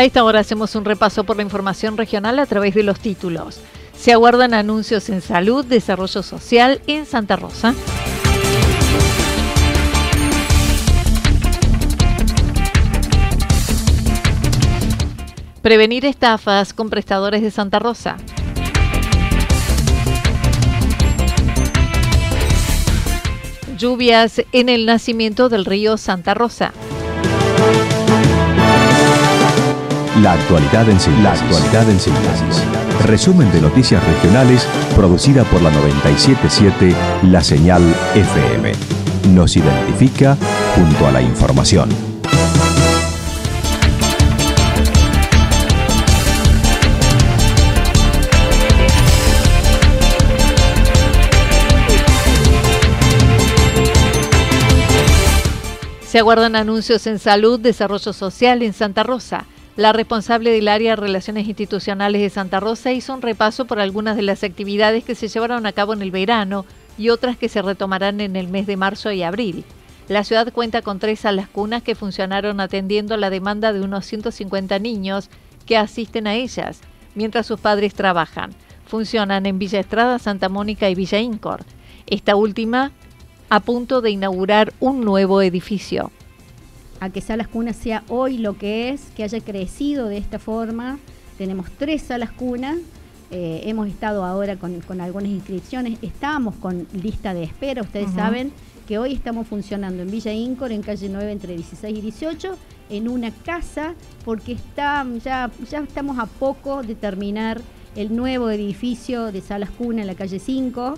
A esta hora hacemos un repaso por la información regional a través de los títulos. Se aguardan anuncios en salud, desarrollo social en Santa Rosa. Prevenir estafas con prestadores de Santa Rosa. Lluvias en el nacimiento del río Santa Rosa. La actualidad en síntesis. La actualidad en síntesis. Resumen de noticias regionales producida por la 977 La Señal FM. Nos identifica junto a la información. Se aguardan anuncios en salud, desarrollo social en Santa Rosa. La responsable del área de Relaciones Institucionales de Santa Rosa hizo un repaso por algunas de las actividades que se llevaron a cabo en el verano y otras que se retomarán en el mes de marzo y abril. La ciudad cuenta con tres salas cunas que funcionaron atendiendo la demanda de unos 150 niños que asisten a ellas, mientras sus padres trabajan. Funcionan en Villa Estrada, Santa Mónica y Villa Incor. Esta última a punto de inaugurar un nuevo edificio. A que Salas Cunas sea hoy lo que es, que haya crecido de esta forma. Tenemos tres salas cunas, eh, hemos estado ahora con, con, algunas inscripciones, estamos con lista de espera, ustedes uh -huh. saben que hoy estamos funcionando en Villa Incor, en calle 9 entre 16 y 18, en una casa, porque está, ya, ya estamos a poco de terminar el nuevo edificio de Salas Cuna en la calle 5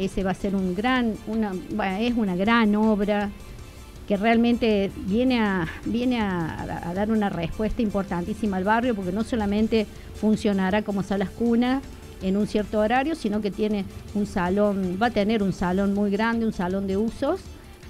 ese va a ser un gran, una, bueno, es una gran obra que realmente viene, a, viene a, dar una respuesta importantísima al barrio, porque no solamente funcionará como salas cuna en un cierto horario, sino que tiene un salón, va a tener un salón muy grande, un salón de usos,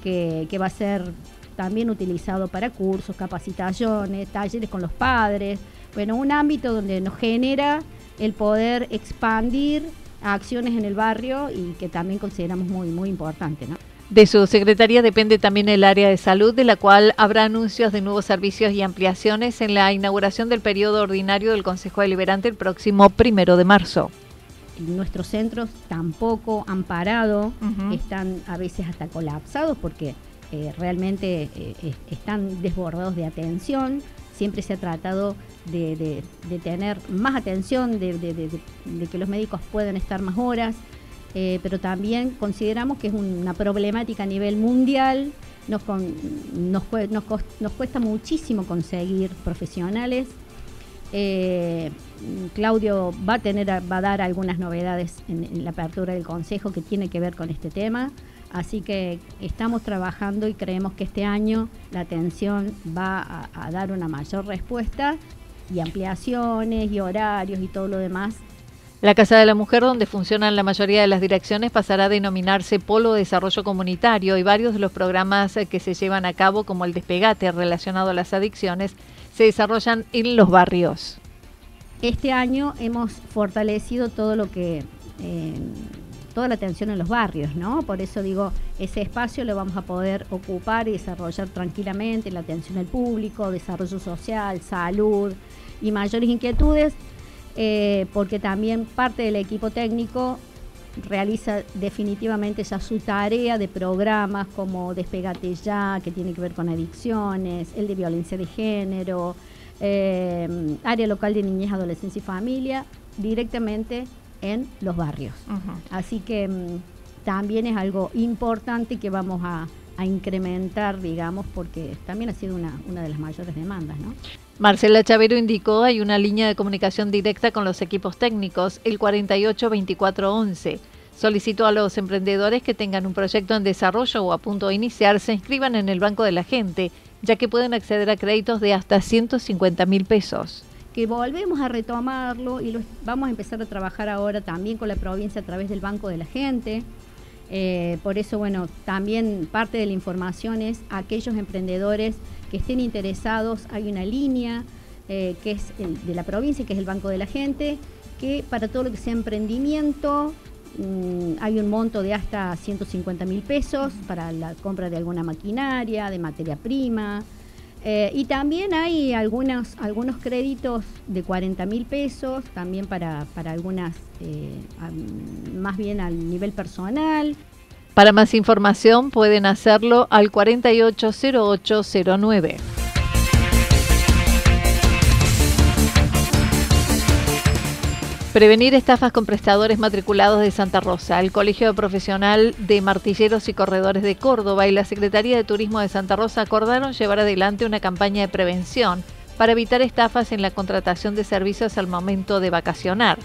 que, que va a ser también utilizado para cursos, capacitaciones, talleres con los padres, bueno, un ámbito donde nos genera el poder expandir acciones en el barrio y que también consideramos muy, muy importante. ¿no? De su secretaría depende también el área de salud, de la cual habrá anuncios de nuevos servicios y ampliaciones en la inauguración del periodo ordinario del Consejo Deliberante el próximo primero de marzo. Nuestros centros tampoco han parado, uh -huh. están a veces hasta colapsados porque eh, realmente eh, están desbordados de atención. Siempre se ha tratado de, de, de tener más atención, de, de, que los médicos puedan estar más horas, eh, pero también consideramos que es una problemática a nivel mundial, nos, nos, nos, cuesta muchísimo conseguir profesionales. Eh, Claudio va a, tener, va a dar algunas novedades en, en la apertura del Consejo que tiene que ver con este tema. Así que estamos trabajando y creemos que este año la atención va a, a, dar una mayor respuesta y ampliaciones y horarios y todo lo demás. La Casa de la Mujer, donde funcionan la mayoría de las direcciones, pasará a denominarse Polo de Desarrollo Comunitario y varios de los programas que se llevan a cabo, como el despegate relacionado a las adicciones, se desarrollan en los barrios. Este año hemos fortalecido todo lo que eh, toda la atención en los barrios, ¿no? Por eso digo, ese espacio lo vamos a poder ocupar y desarrollar tranquilamente, la atención al público, desarrollo social, salud y mayores inquietudes, eh, porque también parte del equipo técnico realiza definitivamente ya su tarea de programas como Despegate Ya, que tiene que ver con adicciones, el de violencia de género, eh, área local de niñez, adolescencia y familia, directamente en los barrios. Así que mm, también es algo importante que vamos a, incrementar, digamos, porque también ha sido una, una de las mayores demandas, ¿no? Marcela Chavero indicó hay una línea de comunicación directa con los equipos técnicos, el 482411. Solicitó a los emprendedores que tengan un proyecto en desarrollo o a punto de iniciar se inscriban en el Banco de la Gente, ya que pueden acceder a créditos de hasta 150 mil pesos que volvemos a retomarlo y vamos a empezar a trabajar ahora también con la provincia a través del Banco de la Gente. Eh, por eso, bueno, también parte de la información es aquellos emprendedores que estén interesados, hay una línea eh, que es de la provincia, que es el Banco de la Gente, que para todo lo que sea emprendimiento mm, hay un monto de hasta 150 mil pesos para la compra de alguna maquinaria, de materia prima, eh, y también hay algunos, algunos créditos de 40 mil pesos, también para, para algunas, eh, más bien al nivel personal. Para más información pueden hacerlo al 480809. Prevenir estafas con prestadores matriculados de Santa Rosa. El Colegio Profesional de Martilleros y Corredores de Córdoba y la Secretaría de Turismo de Santa Rosa acordaron llevar adelante una campaña de prevención para evitar estafas en la contratación de servicios al momento de vacacionar.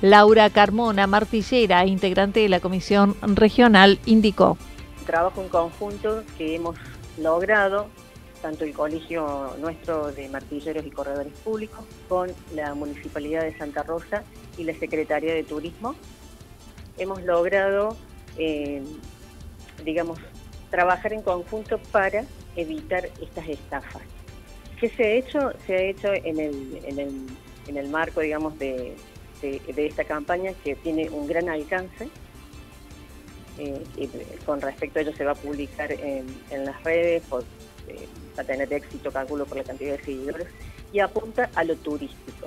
Laura Carmona, martillera e integrante de la Comisión Regional, indicó. Trabajo en conjunto que hemos logrado tanto el colegio nuestro de martilleros y corredores públicos con la Municipalidad de Santa Rosa y la Secretaría de Turismo. Hemos logrado, eh, digamos, trabajar en conjunto para evitar estas estafas. ¿Qué se ha hecho? Se ha hecho en el, en el, en el marco, digamos, de, de, esta campaña que tiene un gran alcance. Eh, con respecto a ello se va a publicar en, en las redes, por, eh, a tener éxito, calculo, por la cantidad de seguidores, y apunta a lo turístico.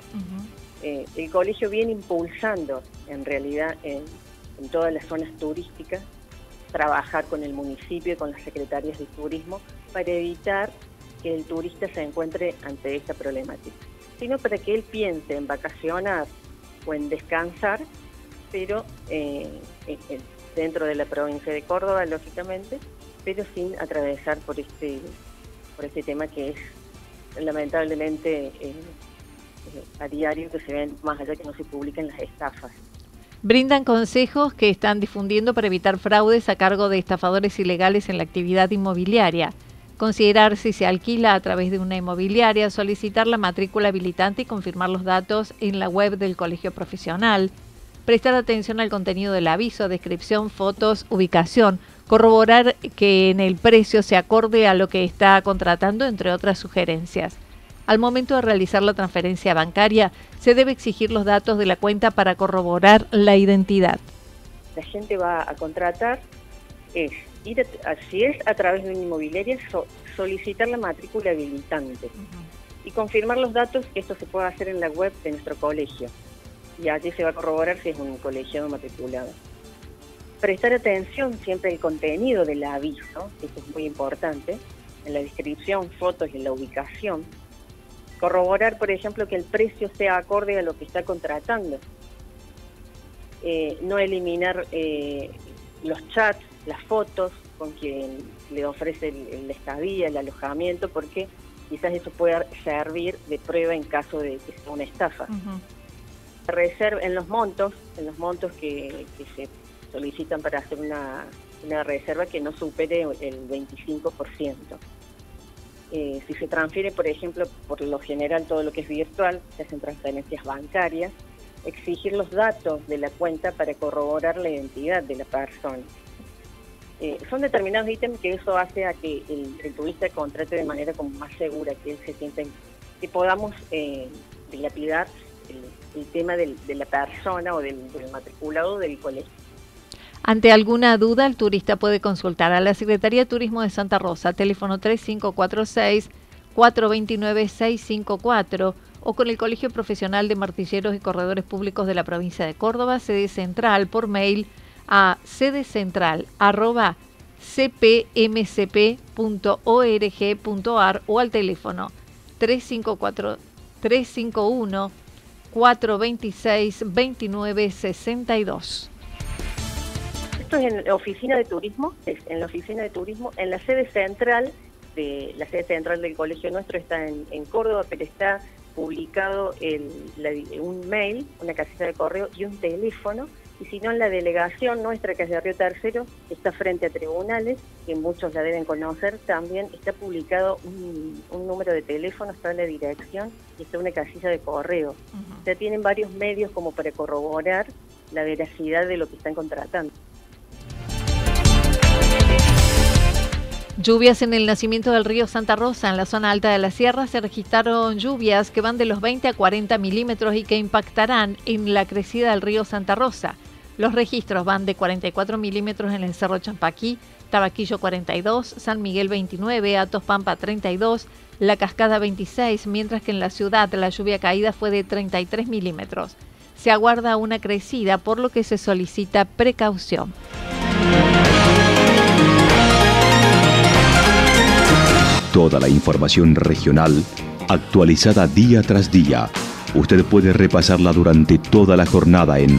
Eh, el colegio viene impulsando, en realidad, en, todas las zonas turísticas, trabajar con el municipio y con las secretarias de turismo para evitar que el turista se encuentre ante esta problemática, sino para que él piense en vacacionar o en descansar, pero eh, dentro de la provincia de Córdoba, lógicamente, pero sin atravesar por este por este tema que es lamentablemente eh, eh, a diario que se ven más allá que no se publiquen las estafas. Brindan consejos que están difundiendo para evitar fraudes a cargo de estafadores ilegales en la actividad inmobiliaria. Considerar si se alquila a través de una inmobiliaria, solicitar la matrícula habilitante y confirmar los datos en la web del colegio profesional. Prestar atención al contenido del aviso, descripción, fotos, ubicación corroborar que en el precio se acorde a lo que está contratando, entre otras sugerencias. Al momento de realizar la transferencia bancaria, se debe exigir los datos de la cuenta para corroborar la identidad. La gente va a contratar, es ir si es a través de una inmobiliaria, solicitar la matrícula habilitante y confirmar los datos, esto se puede hacer en la web de nuestro colegio. Y allí se va a corroborar si es un colegiado matriculado prestar atención siempre al contenido del aviso, eso es muy importante, en la descripción, fotos y en la ubicación. Corroborar, por ejemplo, que el precio sea acorde a lo que está contratando. Eh, no eliminar eh, los chats, las fotos con quien le ofrece el, estadía, el alojamiento, porque quizás eso pueda servir de prueba en caso de que sea una estafa. Reserva en los montos, en los montos que, se solicitan para hacer una, reserva que no supere el 25%. Eh, si se transfiere, por ejemplo, por lo general todo lo que es virtual, se hacen transferencias bancarias, exigir los datos de la cuenta para corroborar la identidad de la persona. Eh, son determinados ítems que eso hace a que el, turista contrate de manera como más segura, que él se siente, que podamos eh, dilapidar el, tema de la persona o del, matriculado del colegio. Ante alguna duda, el turista puede consultar a la Secretaría de Turismo de Santa Rosa, teléfono 3546-429-654 o con el Colegio Profesional de Martilleros y Corredores Públicos de la provincia de Córdoba, sede central, por mail a sedecentral.cpmcp.org.ar o al teléfono 354 351 426 2962 esto es en la oficina de turismo, es en la oficina de turismo, en la sede central de la sede central del colegio nuestro está en, Córdoba, pero está publicado el, un mail, una casilla de correo y un teléfono. Y si no, en la delegación nuestra, que es de Río Tercero, está frente a tribunales, que muchos la deben conocer, también está publicado un, número de teléfono, está en la dirección y está una casilla de correo. O sea, tienen varios medios como para corroborar la veracidad de lo que están contratando. Lluvias en el nacimiento del río Santa Rosa, en la zona alta de la sierra, se registraron lluvias que van de los 20 a 40 milímetros y que impactarán en la crecida del río Santa Rosa. Los registros van de 44 milímetros en el Cerro Champaquí, Tabaquillo 42, San Miguel 29, Atos Pampa 32, La Cascada 26, mientras que en la ciudad la lluvia caída fue de 33 milímetros. Se aguarda una crecida, por lo que se solicita precaución. Toda la información regional actualizada día tras día. Usted puede repasarla durante toda la jornada en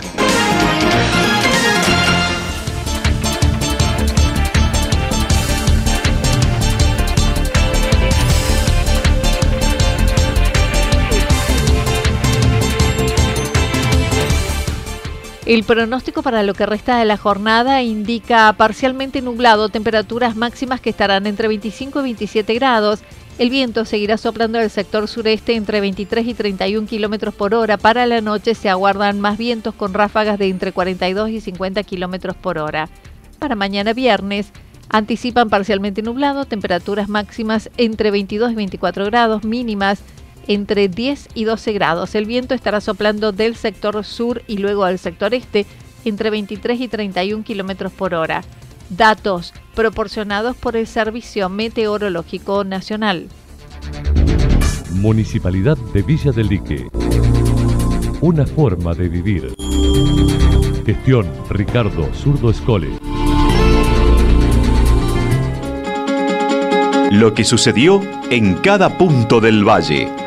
El pronóstico para lo que resta de la jornada indica parcialmente nublado, temperaturas máximas que estarán entre 25 y 27 grados. El viento seguirá soplando del sector sureste entre 23 y 31 kilómetros por hora. Para la noche se aguardan más vientos con ráfagas de entre 42 y 50 kilómetros por hora. Para mañana viernes anticipan parcialmente nublado, temperaturas máximas entre 22 y 24 grados, mínimas entre 10 y 12 grados. El viento estará soplando del sector sur y luego al sector este entre 23 y 31 kilómetros por hora. Datos proporcionados por el Servicio Meteorológico Nacional. Municipalidad de Villa del Lique. Una forma de vivir. Gestión Ricardo Zurdo Escole. Lo que sucedió en cada punto del valle.